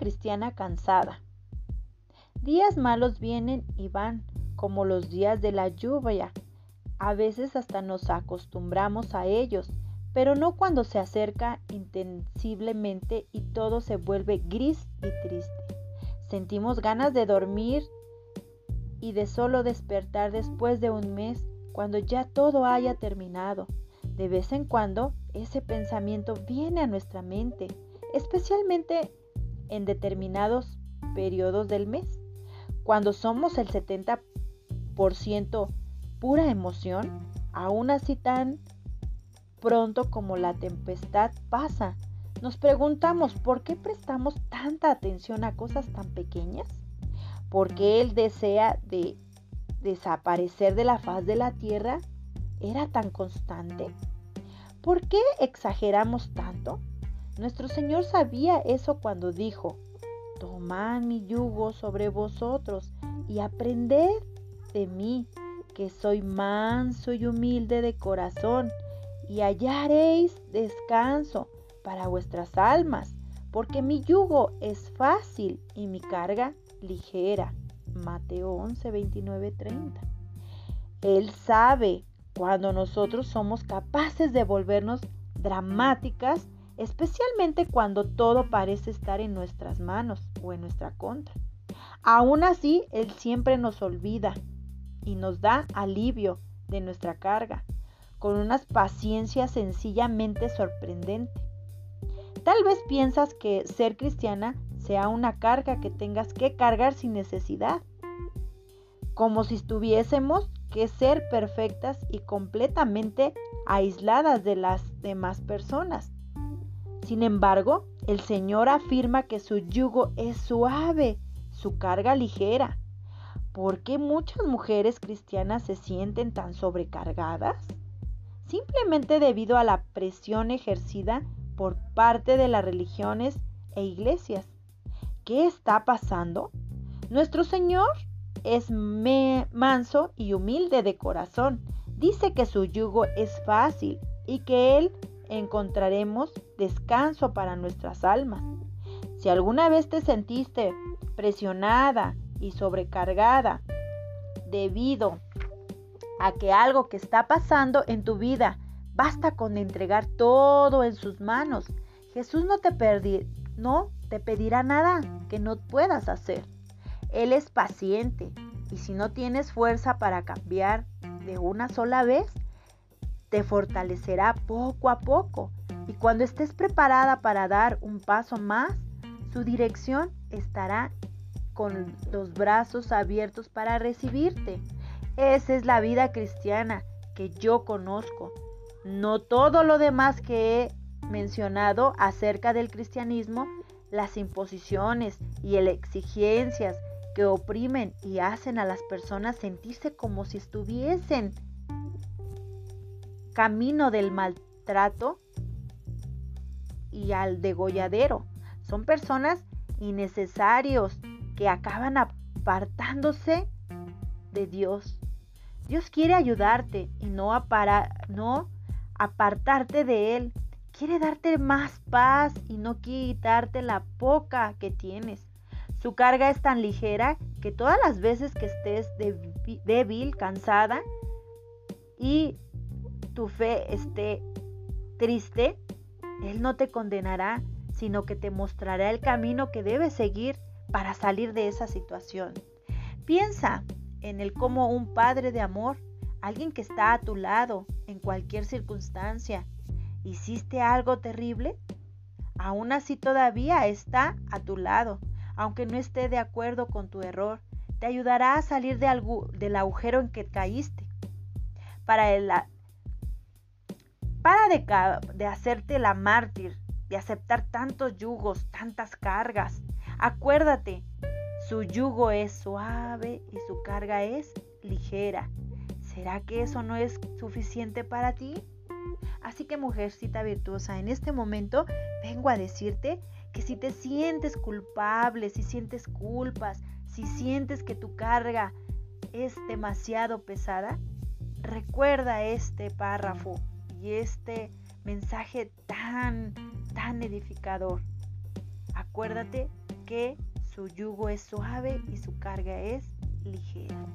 cristiana cansada. Días malos vienen y van, como los días de la lluvia. A veces hasta nos acostumbramos a ellos, pero no cuando se acerca intensiblemente y todo se vuelve gris y triste. Sentimos ganas de dormir y de solo despertar después de un mes, cuando ya todo haya terminado. De vez en cuando ese pensamiento viene a nuestra mente, especialmente en determinados periodos del mes. Cuando somos el 70% pura emoción, aún así tan pronto como la tempestad pasa, nos preguntamos por qué prestamos tanta atención a cosas tan pequeñas. ¿Por qué el deseo de desaparecer de la faz de la tierra era tan constante? ¿Por qué exageramos tanto? Nuestro Señor sabía eso cuando dijo, Tomad mi yugo sobre vosotros y aprended de mí, que soy manso y humilde de corazón, y hallaréis descanso para vuestras almas, porque mi yugo es fácil y mi carga ligera. Mateo 11, 29, 30. Él sabe cuando nosotros somos capaces de volvernos dramáticas especialmente cuando todo parece estar en nuestras manos o en nuestra contra. Aún así, Él siempre nos olvida y nos da alivio de nuestra carga, con una paciencia sencillamente sorprendente. Tal vez piensas que ser cristiana sea una carga que tengas que cargar sin necesidad, como si estuviésemos que ser perfectas y completamente aisladas de las demás personas. Sin embargo, el Señor afirma que su yugo es suave, su carga ligera. ¿Por qué muchas mujeres cristianas se sienten tan sobrecargadas? Simplemente debido a la presión ejercida por parte de las religiones e iglesias. ¿Qué está pasando? Nuestro Señor es manso y humilde de corazón. Dice que su yugo es fácil y que Él encontraremos descanso para nuestras almas. Si alguna vez te sentiste presionada y sobrecargada debido a que algo que está pasando en tu vida, basta con entregar todo en sus manos. Jesús no te, no te pedirá nada que no puedas hacer. Él es paciente y si no tienes fuerza para cambiar de una sola vez, te fortalecerá poco a poco y cuando estés preparada para dar un paso más, su dirección estará con los brazos abiertos para recibirte. Esa es la vida cristiana que yo conozco. No todo lo demás que he mencionado acerca del cristianismo, las imposiciones y las exigencias que oprimen y hacen a las personas sentirse como si estuviesen camino del maltrato y al degolladero. Son personas innecesarios que acaban apartándose de Dios. Dios quiere ayudarte y no, no apartarte de Él. Quiere darte más paz y no quitarte la poca que tienes. Su carga es tan ligera que todas las veces que estés débil, cansada y tu fe esté triste, Él no te condenará, sino que te mostrará el camino que debes seguir para salir de esa situación. Piensa en el como un padre de amor, alguien que está a tu lado en cualquier circunstancia. ¿Hiciste algo terrible? Aún así todavía está a tu lado, aunque no esté de acuerdo con tu error. Te ayudará a salir de del agujero en que caíste. Para el, para de, hacerte la mártir, de aceptar tantos yugos, tantas cargas. Acuérdate, su yugo es suave y su carga es ligera. ¿Será que eso no es suficiente para ti? Así que mujercita virtuosa, en este momento vengo a decirte que si te sientes culpable, si sientes culpas, si sientes que tu carga es demasiado pesada, recuerda este párrafo y este mensaje tan, tan edificador. Acuérdate porque su yugo es suave y su carga es ligera.